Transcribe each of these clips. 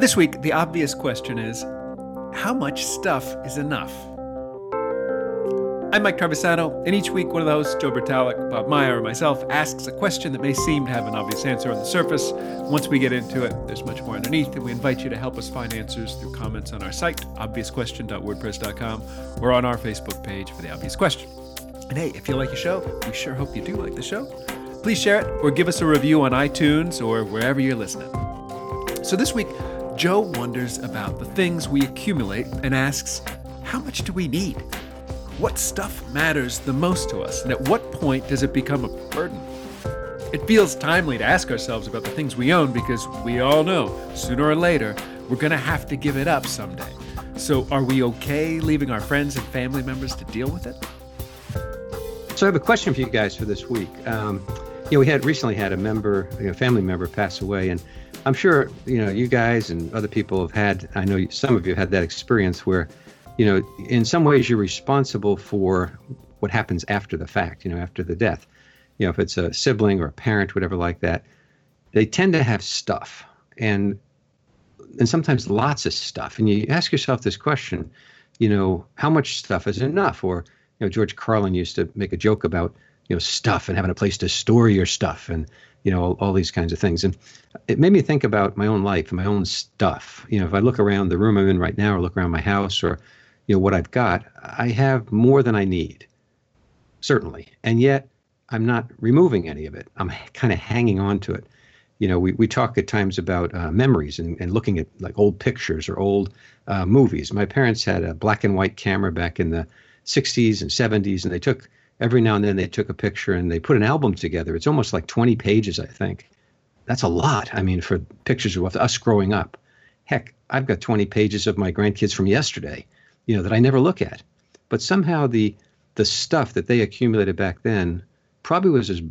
This week, the obvious question is how much stuff is enough? I'm Mike Travisano, and each week one of the hosts, Joe Bertalik, Bob Meyer, or myself, asks a question that may seem to have an obvious answer on the surface. Once we get into it, there's much more underneath, and we invite you to help us find answers through comments on our site, obviousquestion.wordpress.com, or on our Facebook page for The Obvious Question. And hey, if you like the show, we sure hope you do like the show. Please share it or give us a review on iTunes or wherever you're listening. So this week, Joe wonders about the things we accumulate and asks, how much do we need? What stuff matters the most to us, and at what point does it become a burden? It feels timely to ask ourselves about the things we own because we all know sooner or later we're going to have to give it up someday. So, are we okay leaving our friends and family members to deal with it? So, I have a question for you guys for this week. Um, you know, we had recently had a member, a family member, pass away, and I'm sure you know you guys and other people have had. I know some of you had that experience where you know, in some ways you're responsible for what happens after the fact, you know, after the death. You know, if it's a sibling or a parent, whatever like that, they tend to have stuff and and sometimes lots of stuff. And you ask yourself this question, you know, how much stuff is enough? Or, you know, George Carlin used to make a joke about, you know, stuff and having a place to store your stuff and, you know, all, all these kinds of things. And it made me think about my own life and my own stuff. You know, if I look around the room I'm in right now or look around my house or you know what I've got, I have more than I need, certainly, and yet I'm not removing any of it. I'm kind of hanging on to it. You know, we, we talk at times about uh, memories and, and looking at like old pictures or old uh, movies. My parents had a black and white camera back in the 60s and 70s, and they took every now and then they took a picture and they put an album together. It's almost like 20 pages, I think. That's a lot. I mean, for pictures of us growing up. Heck, I've got 20 pages of my grandkids from yesterday you know that I never look at. But somehow the the stuff that they accumulated back then probably was as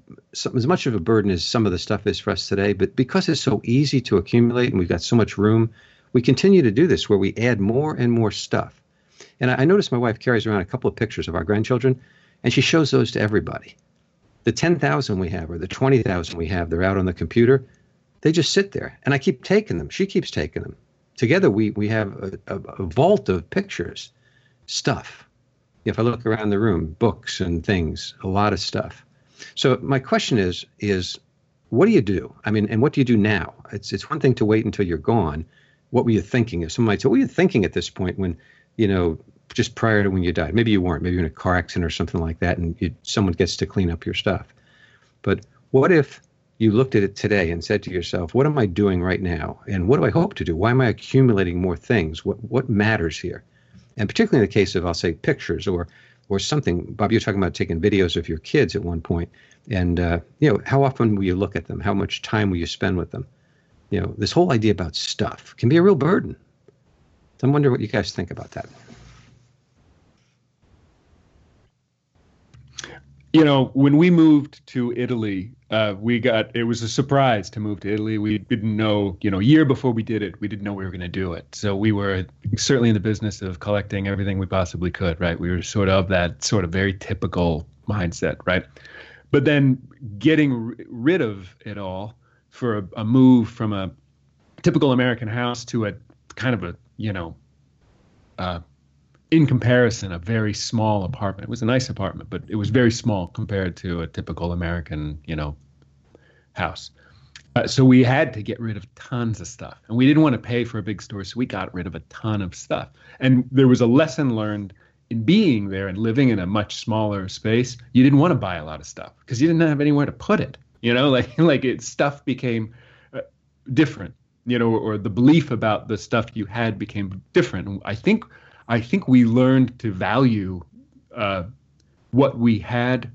as much of a burden as some of the stuff is for us today. But because it's so easy to accumulate and we've got so much room, we continue to do this where we add more and more stuff. And I, I noticed my wife carries around a couple of pictures of our grandchildren, and she shows those to everybody. The 10,000 we have or the 20,000 we have, they're out on the computer. They just sit there, and I keep taking them. She keeps taking them together we we have a, a, a vault of pictures, stuff. If I look around the room, books and things, a lot of stuff. So my question is is what do you do? I mean, and what do you do now? It's it's one thing to wait until you're gone. What were you thinking? If somebody say, what were you thinking at this point when, you know, just prior to when you died? Maybe you weren't. Maybe you're in a car accident or something like that, and you, someone gets to clean up your stuff. But what if you looked at it today and said to yourself, what am I doing right now? And what do I hope to do? Why am I accumulating more things? What what matters here? And particularly in the case of I'll say pictures or or something. Bob, you're talking about taking videos of your kids at one point, and uh, you know how often will you look at them? How much time will you spend with them? You know, this whole idea about stuff can be a real burden. So I wonder what you guys think about that. You know, when we moved to Italy, uh, we got it was a surprise to move to Italy. We didn't know, you know, a year before we did it, we didn't know we were going to do it. So we were certainly in the business of collecting everything we possibly could, right? We were sort of that sort of very typical mindset, right? But then getting r- rid of it all for a, a move from a typical American house to a kind of a, you know, uh, in comparison, a very small apartment. It was a nice apartment, but it was very small compared to a typical American, you know, house. Uh, so we had to get rid of tons of stuff, and we didn't want to pay for a big store, so we got rid of a ton of stuff. And there was a lesson learned in being there and living in a much smaller space. You didn't want to buy a lot of stuff because you didn't have anywhere to put it. You know, like like it stuff became uh, different. You know, or, or the belief about the stuff you had became different. I think I think we learned to value uh, what we had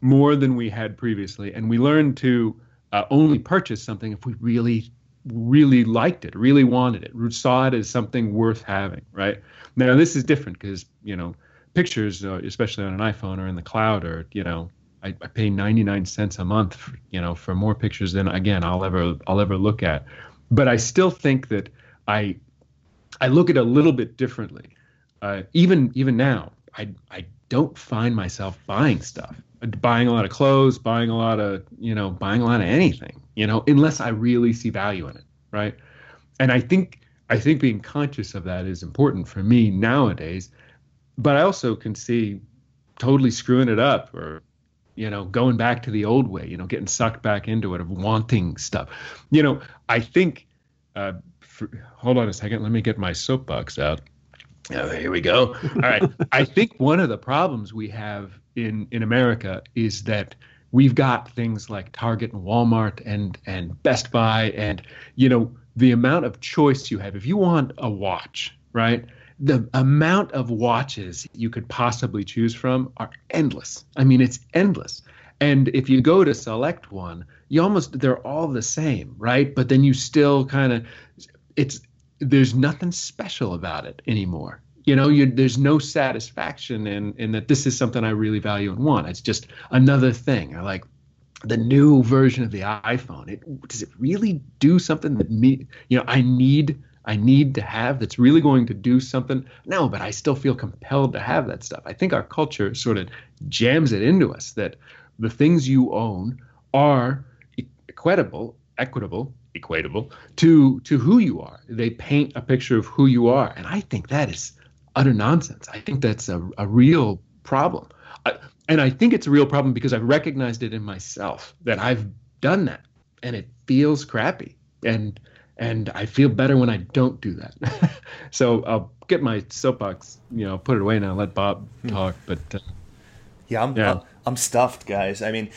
more than we had previously, and we learned to uh, only purchase something if we really, really liked it, really wanted it, saw it as something worth having. Right now, this is different because you know pictures, uh, especially on an iPhone or in the cloud, or you know. I, I pay 99 cents a month, for, you know, for more pictures than again I'll ever I'll ever look at. But I still think that I I look at it a little bit differently. Uh, even even now, I I don't find myself buying stuff, buying a lot of clothes, buying a lot of you know, buying a lot of anything, you know, unless I really see value in it, right? and I think I think being conscious of that is important for me nowadays. But I also can see totally screwing it up or you know going back to the old way you know getting sucked back into it of wanting stuff you know i think uh, for, hold on a second let me get my soapbox out oh, here we go all right i think one of the problems we have in in america is that we've got things like target and walmart and and best buy and you know the amount of choice you have if you want a watch right the amount of watches you could possibly choose from are endless. I mean, it's endless. And if you go to select one, you almost they're all the same, right? But then you still kind of it's there's nothing special about it anymore. You know, you, there's no satisfaction in in that this is something I really value and want. It's just another thing. I like the new version of the iPhone. It does it really do something that me, you know, I need I need to have that's really going to do something. No, but I still feel compelled to have that stuff. I think our culture sort of jams it into us that the things you own are equitable, equitable, equatable to to who you are. They paint a picture of who you are, and I think that is utter nonsense. I think that's a, a real problem, I, and I think it's a real problem because I've recognized it in myself that I've done that, and it feels crappy. And and I feel better when I don't do that. so I'll get my soapbox, you know, put it away now, let Bob hmm. talk. But uh, yeah, I'm, yeah. I'm stuffed, guys. I mean,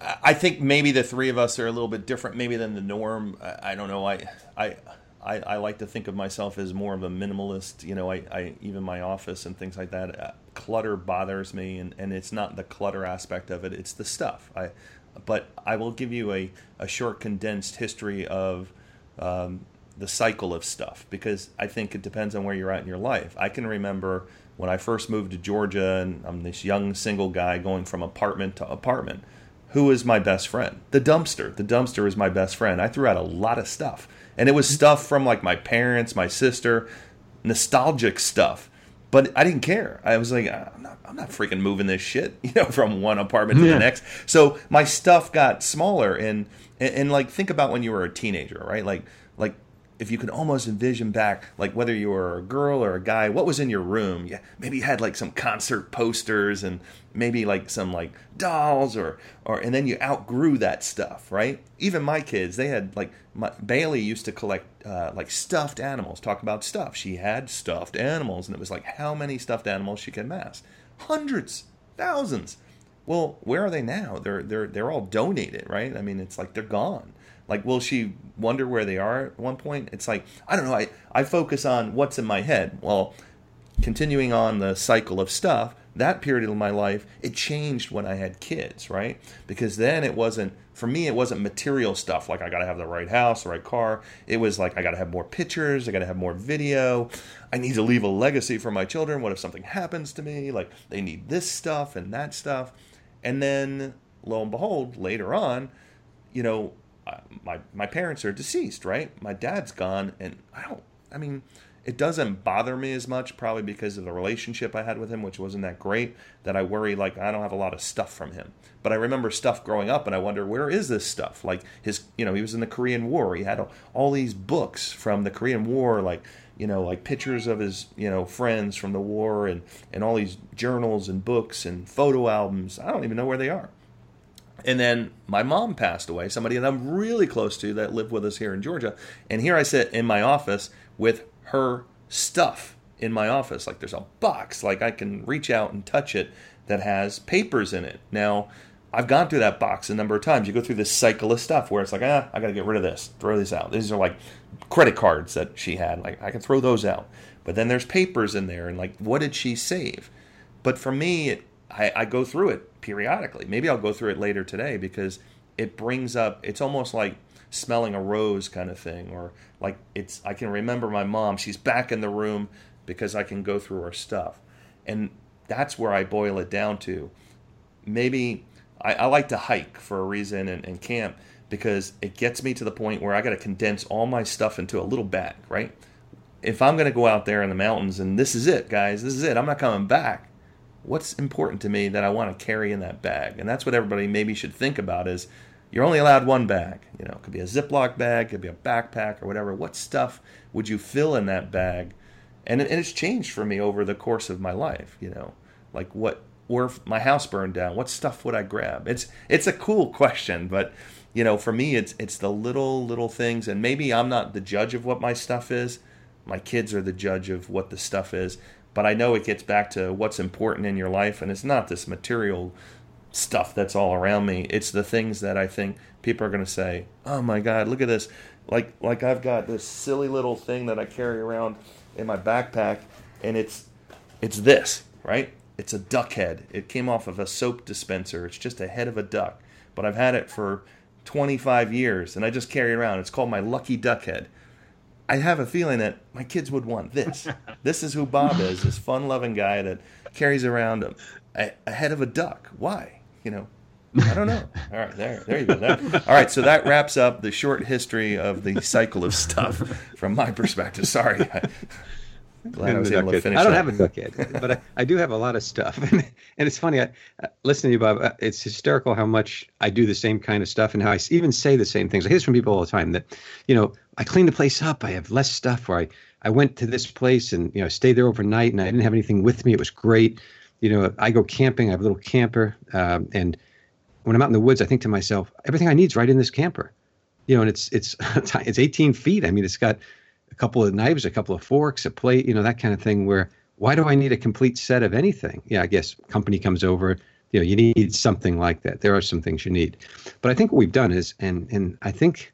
I think maybe the three of us are a little bit different, maybe than the norm. I, don't know. I, I, I, I, like to think of myself as more of a minimalist. You know, I, I even my office and things like that. Uh, clutter bothers me, and, and it's not the clutter aspect of it; it's the stuff. I, but I will give you a, a short condensed history of um, the cycle of stuff because I think it depends on where you're at in your life. I can remember when I first moved to Georgia and I'm this young single guy going from apartment to apartment. Who is my best friend? The dumpster. The dumpster is my best friend. I threw out a lot of stuff. And it was stuff from like my parents, my sister, nostalgic stuff. But I didn't care. I was like, ah, I'm not, I'm not freaking moving this shit, you know, from one apartment to yeah. the next. So my stuff got smaller and and, and like think about when you were a teenager, right? Like like if you could almost envision back, like whether you were a girl or a guy, what was in your room? Yeah, maybe you had like some concert posters and maybe like some like dolls or or and then you outgrew that stuff, right? Even my kids, they had like my, Bailey used to collect uh, like stuffed animals. Talk about stuff. She had stuffed animals, and it was like how many stuffed animals she could amass? Hundreds, thousands. Well, where are they now? They're they're they're all donated, right? I mean, it's like they're gone. Like, will she wonder where they are at one point? It's like I don't know. I I focus on what's in my head. Well, continuing on the cycle of stuff, that period of my life, it changed when I had kids, right? Because then it wasn't for me. It wasn't material stuff like I got to have the right house, the right car. It was like I got to have more pictures. I got to have more video. I need to leave a legacy for my children. What if something happens to me? Like they need this stuff and that stuff. And then, lo and behold, later on, you know, my my parents are deceased, right? My dad's gone, and I don't. I mean, it doesn't bother me as much, probably because of the relationship I had with him, which wasn't that great. That I worry like I don't have a lot of stuff from him. But I remember stuff growing up, and I wonder where is this stuff? Like his, you know, he was in the Korean War. He had all these books from the Korean War, like you know, like pictures of his, you know, friends from the war and, and all these journals and books and photo albums. I don't even know where they are. And then my mom passed away, somebody that I'm really close to that lived with us here in Georgia. And here I sit in my office with her stuff in my office. Like there's a box, like I can reach out and touch it that has papers in it. Now, I've gone through that box a number of times. You go through this cycle of stuff where it's like, ah, I got to get rid of this, throw this out. These are like credit cards that she had. Like, I can throw those out. But then there's papers in there, and like, what did she save? But for me, it, I, I go through it periodically. Maybe I'll go through it later today because it brings up, it's almost like smelling a rose kind of thing, or like it's, I can remember my mom, she's back in the room because I can go through her stuff. And that's where I boil it down to. Maybe I, I like to hike for a reason and, and camp because it gets me to the point where I got to condense all my stuff into a little bag, right? If I'm going to go out there in the mountains and this is it, guys, this is it, I'm not coming back. What's important to me that I want to carry in that bag? And that's what everybody maybe should think about is you're only allowed one bag. You know, it could be a Ziploc bag, it could be a backpack or whatever. What stuff would you fill in that bag? And, and it's changed for me over the course of my life. You know, like what, or if my house burned down, what stuff would I grab? It's it's a cool question, but you know, for me, it's it's the little little things, and maybe I'm not the judge of what my stuff is. My kids are the judge of what the stuff is, but I know it gets back to what's important in your life, and it's not this material stuff that's all around me. It's the things that I think people are going to say, "Oh my God, look at this!" Like like I've got this silly little thing that I carry around in my backpack, and it's it's this right. It's a duck head. It came off of a soap dispenser. It's just a head of a duck, but I've had it for 25 years, and I just carry it around. It's called my Lucky Duck Head. I have a feeling that my kids would want this. this is who Bob is, this fun-loving guy that carries around a, a head of a duck. Why? You know, I don't know. All right, there, there you go. All right, so that wraps up the short history of the cycle of stuff from my perspective. Sorry, Glad I was able to finish. I don't that. have a duck head, but I, I, do have a lot of stuff, and, and it's funny. I, uh, listening to you, Bob, uh, it's hysterical how much I do the same kind of stuff, and how I even say the same things. I hear this from people all the time that, you know, I clean the place up. I have less stuff. Or I I went to this place and you know stayed there overnight, and I didn't have anything with me. It was great. You know, I go camping. I have a little camper, um, and when I'm out in the woods, I think to myself, everything I need is right in this camper. You know, and it's it's it's 18 feet. I mean, it's got a couple of knives, a couple of forks, a plate, you know, that kind of thing. Where why do I need a complete set of anything? Yeah, I guess company comes over, you know, you need something like that. There are some things you need, but I think what we've done is, and and I think,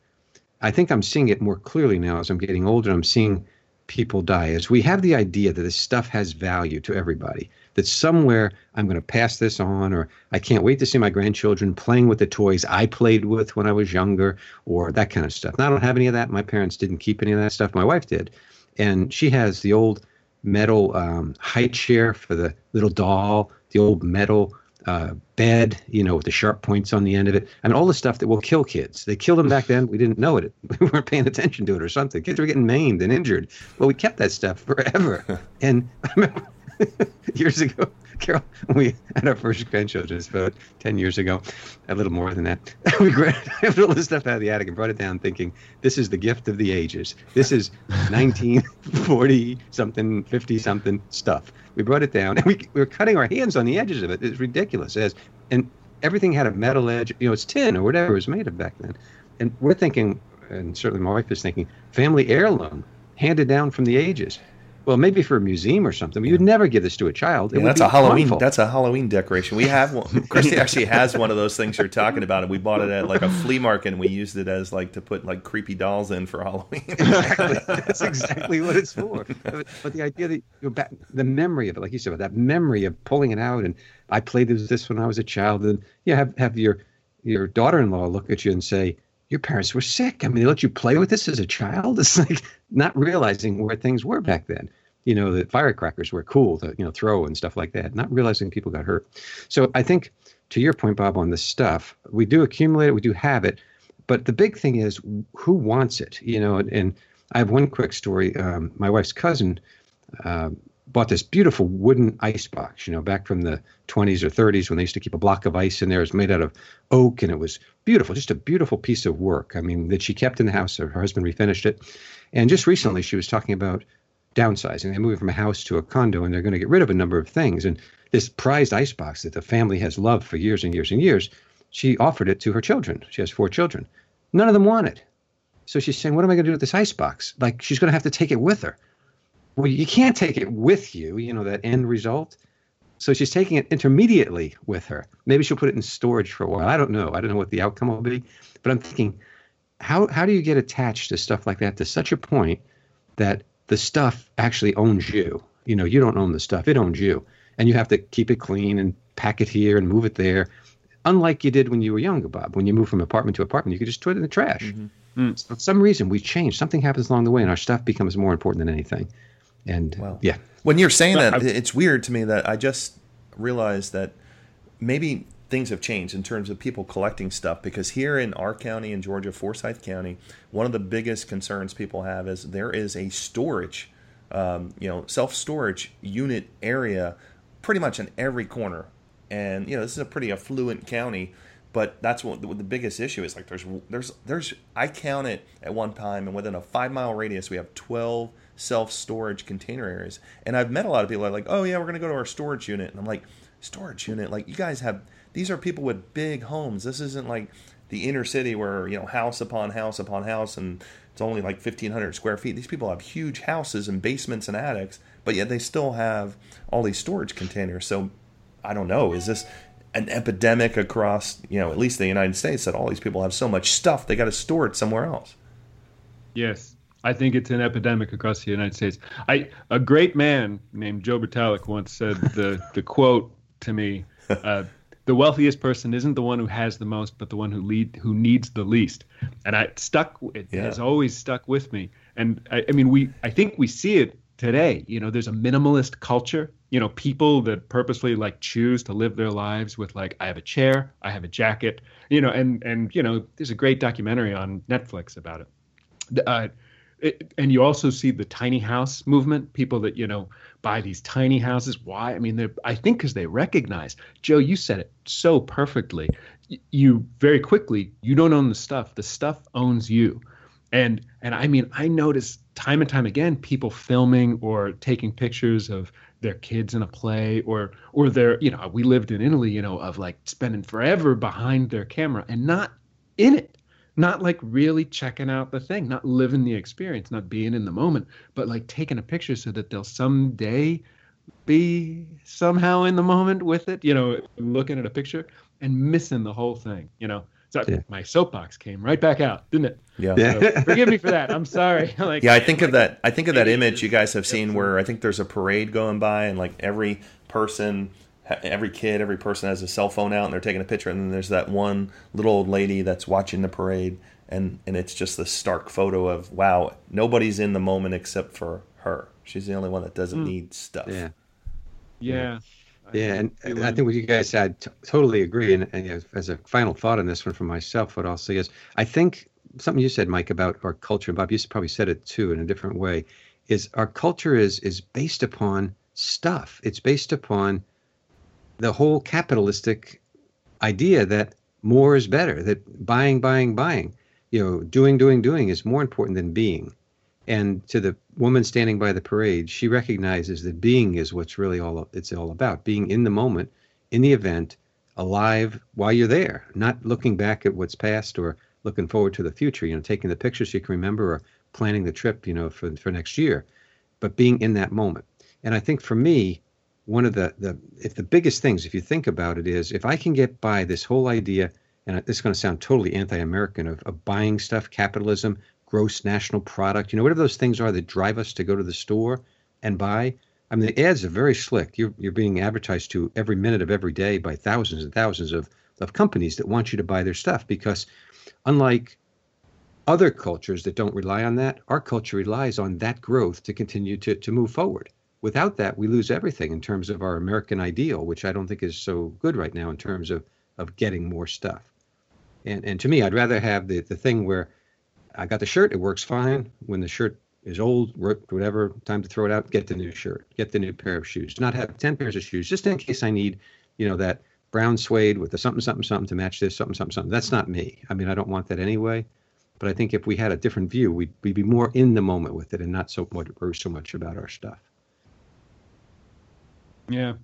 I think I'm seeing it more clearly now as I'm getting older. I'm seeing people die is we have the idea that this stuff has value to everybody that somewhere i'm going to pass this on or i can't wait to see my grandchildren playing with the toys i played with when i was younger or that kind of stuff now i don't have any of that my parents didn't keep any of that stuff my wife did and she has the old metal um, high chair for the little doll the old metal uh, bed, you know, with the sharp points on the end of it. I mean, all the stuff that will kill kids. They killed them back then. We didn't know it. We weren't paying attention to it or something. Kids were getting maimed and injured. Well, we kept that stuff forever. and I remember years ago, Carol, we had our first grandchildren, it's about 10 years ago, a little more than that. we grabbed all this stuff out of the attic and brought it down thinking, this is the gift of the ages. This is 1940 something, 50 something stuff. We brought it down and we, we were cutting our hands on the edges of it. It's ridiculous. As, and everything had a metal edge, you know, it's tin or whatever it was made of back then. And we're thinking, and certainly my wife is thinking, family heirloom handed down from the ages. Well, maybe for a museum or something. But you'd never give this to a child. Yeah, that's a Halloween. Harmful. That's a Halloween decoration. We have one. Christy actually has one of those things you're talking about, and we bought it at like a flea market, and we used it as like to put like creepy dolls in for Halloween. exactly. That's exactly what it's for. But, but the idea that you're back, the memory of it, like you said, that memory of pulling it out, and I played this when I was a child, and you have have your your daughter-in-law look at you and say, your parents were sick. I mean, they let you play with this as a child. It's like not realizing where things were back then. You know, that firecrackers were cool to, you know, throw and stuff like that, not realizing people got hurt. So I think to your point, Bob, on the stuff, we do accumulate it, we do have it. But the big thing is who wants it, you know, and, and I have one quick story. Um, my wife's cousin uh, bought this beautiful wooden ice box, you know, back from the 20s or 30s when they used to keep a block of ice in there. It was made out of oak and it was beautiful, just a beautiful piece of work. I mean, that she kept in the house. Her husband refinished it. And just recently, she was talking about downsizing. They're moving from a house to a condo and they're going to get rid of a number of things. And this prized ice box that the family has loved for years and years and years, she offered it to her children. She has four children. None of them want it. So she's saying, What am I going to do with this ice box? Like, she's going to have to take it with her. Well, you can't take it with you, you know, that end result. So she's taking it intermediately with her. Maybe she'll put it in storage for a while. I don't know. I don't know what the outcome will be. But I'm thinking, how, how do you get attached to stuff like that to such a point that the stuff actually owns you? You know, you don't own the stuff, it owns you. And you have to keep it clean and pack it here and move it there. Unlike you did when you were younger, Bob. When you moved from apartment to apartment, you could just throw it in the trash. Mm-hmm. Mm. For some reason, we change. Something happens along the way, and our stuff becomes more important than anything. And well, yeah. When you're saying that, it's weird to me that I just realized that maybe things have changed in terms of people collecting stuff because here in our county in Georgia, Forsyth County, one of the biggest concerns people have is there is a storage, um, you know, self storage unit area pretty much in every corner. And, you know, this is a pretty affluent county, but that's what the, what the biggest issue is. Like there's there's there's I count it at one time, and within a five mile radius, we have twelve self storage container areas. And I've met a lot of people that are like, oh yeah, we're gonna go to our storage unit, and I'm like, storage unit, like you guys have these are people with big homes. This isn't like the inner city where you know house upon house upon house and it's only like 1500 square feet. These people have huge houses and basements and attics but yet they still have all these storage containers. So i don't know is this an epidemic across you know at least the united states that all these people have so much stuff they got to store it somewhere else? Yes I think it's an epidemic across the United States. I a great man named Joe Bertalik once said the the quote to me uh, the wealthiest person isn't the one who has the most, but the one who lead who needs the least. And I stuck. It yeah. has always stuck with me. And I, I mean, we I think we see it today. You know, there's a minimalist culture. You know, people that purposely like choose to live their lives with like, I have a chair, I have a jacket. You know, and and you know, there's a great documentary on Netflix about it. Uh, it, and you also see the tiny house movement people that you know buy these tiny houses. Why? I mean they're i think because they recognize joe you said it so perfectly. You very quickly you don't own the stuff. The stuff owns you. And and i mean i notice time and time again people filming or taking pictures of their kids in a play or or their you know we lived in italy you know of like spending forever behind their camera and not in it not like really checking out the thing, not living the experience, not being in the moment, but like taking a picture so that they'll someday be somehow in the moment with it, you know, looking at a picture and missing the whole thing, you know. So yeah. my soapbox came right back out, didn't it? Yeah. So forgive me for that. I'm sorry. like, yeah, I think of that. I think of that image you guys have seen where I think there's a parade going by and like every person every kid, every person has a cell phone out and they're taking a picture, and then there's that one little old lady that's watching the parade, and and it's just this stark photo of wow, nobody's in the moment except for her. She's the only one that doesn't mm. need stuff. Yeah, yeah, yeah, and, and I think what you guys said, t- totally agree. And, and as a final thought on this one for myself, what I'll say is, I think something you said, Mike, about our culture, and Bob, you probably said it too in a different way, is our culture is is based upon stuff. It's based upon the whole capitalistic idea that more is better, that buying, buying, buying, you know, doing, doing, doing is more important than being. And to the woman standing by the parade, she recognizes that being is what's really all it's all about. Being in the moment, in the event, alive while you're there, not looking back at what's past or looking forward to the future. You know, taking the pictures you can remember or planning the trip, you know, for for next year, but being in that moment. And I think for me, one of the the if the biggest things, if you think about it, is if I can get by this whole idea, and this is going to sound totally anti-American of, of buying stuff, capitalism, gross national product, you know, whatever those things are that drive us to go to the store and buy. I mean, the ads are very slick. You're you're being advertised to every minute of every day by thousands and thousands of of companies that want you to buy their stuff because, unlike other cultures that don't rely on that, our culture relies on that growth to continue to to move forward without that, we lose everything in terms of our American ideal, which I don't think is so good right now in terms of, of getting more stuff. And, and to me, I'd rather have the, the thing where I got the shirt, it works fine. When the shirt is old, ripped, whatever, time to throw it out, get the new shirt, get the new pair of shoes. Not have 10 pairs of shoes, just in case I need, you know, that brown suede with the something, something, something to match this, something, something, something. That's not me. I mean, I don't want that anyway. But I think if we had a different view, we'd, we'd be more in the moment with it and not so much worry so much about our stuff. Yeah.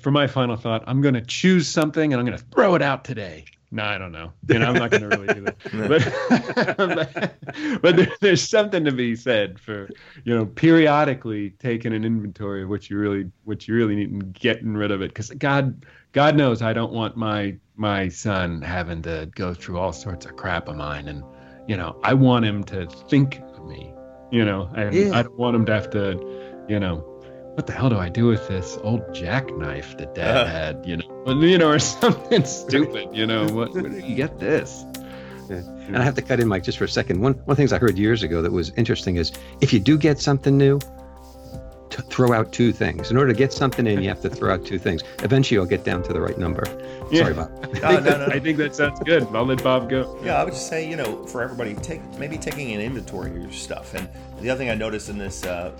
For my final thought, I'm going to choose something and I'm going to throw it out today. No, I don't know. You know, I'm not going to really do that. But, but there, there's something to be said for you know periodically taking an inventory of what you really what you really need and getting rid of it. Because God God knows I don't want my my son having to go through all sorts of crap of mine, and you know I want him to think of me. You know, and yeah. I don't want him to have to you know what the hell do I do with this old jackknife that Dad uh, had? You know, you know, or something stupid. You know, what? Where did you get this? Yeah. And I have to cut in, Mike, just for a second. One one of the things I heard years ago that was interesting is if you do get something new, to throw out two things. In order to get something in, you have to throw out two things. Eventually, you'll get down to the right number. Yeah. Sorry, Bob. no, no, no. I think that sounds good. I'll let Bob go. Yeah, I would just say, you know, for everybody, take maybe taking an inventory of your stuff. And the other thing I noticed in this uh,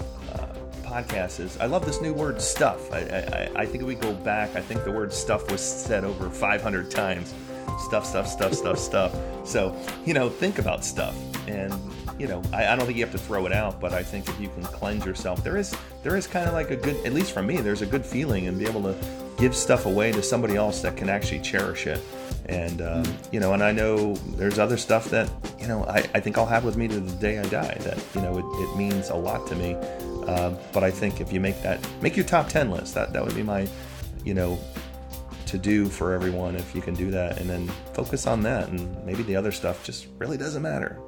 podcast is I love this new word stuff. I, I, I think if we go back, I think the word stuff was said over 500 times. Stuff, stuff, stuff, stuff, stuff. So, you know, think about stuff. And, you know, I, I don't think you have to throw it out, but I think if you can cleanse yourself, there is there is kind of like a good, at least for me, there's a good feeling and be able to give stuff away to somebody else that can actually cherish it. And, um, you know, and I know there's other stuff that, you know, I, I think I'll have with me to the day I die that, you know, it, it means a lot to me. Uh, but I think if you make that, make your top 10 list, that, that would be my, you know, to do for everyone if you can do that. And then focus on that. And maybe the other stuff just really doesn't matter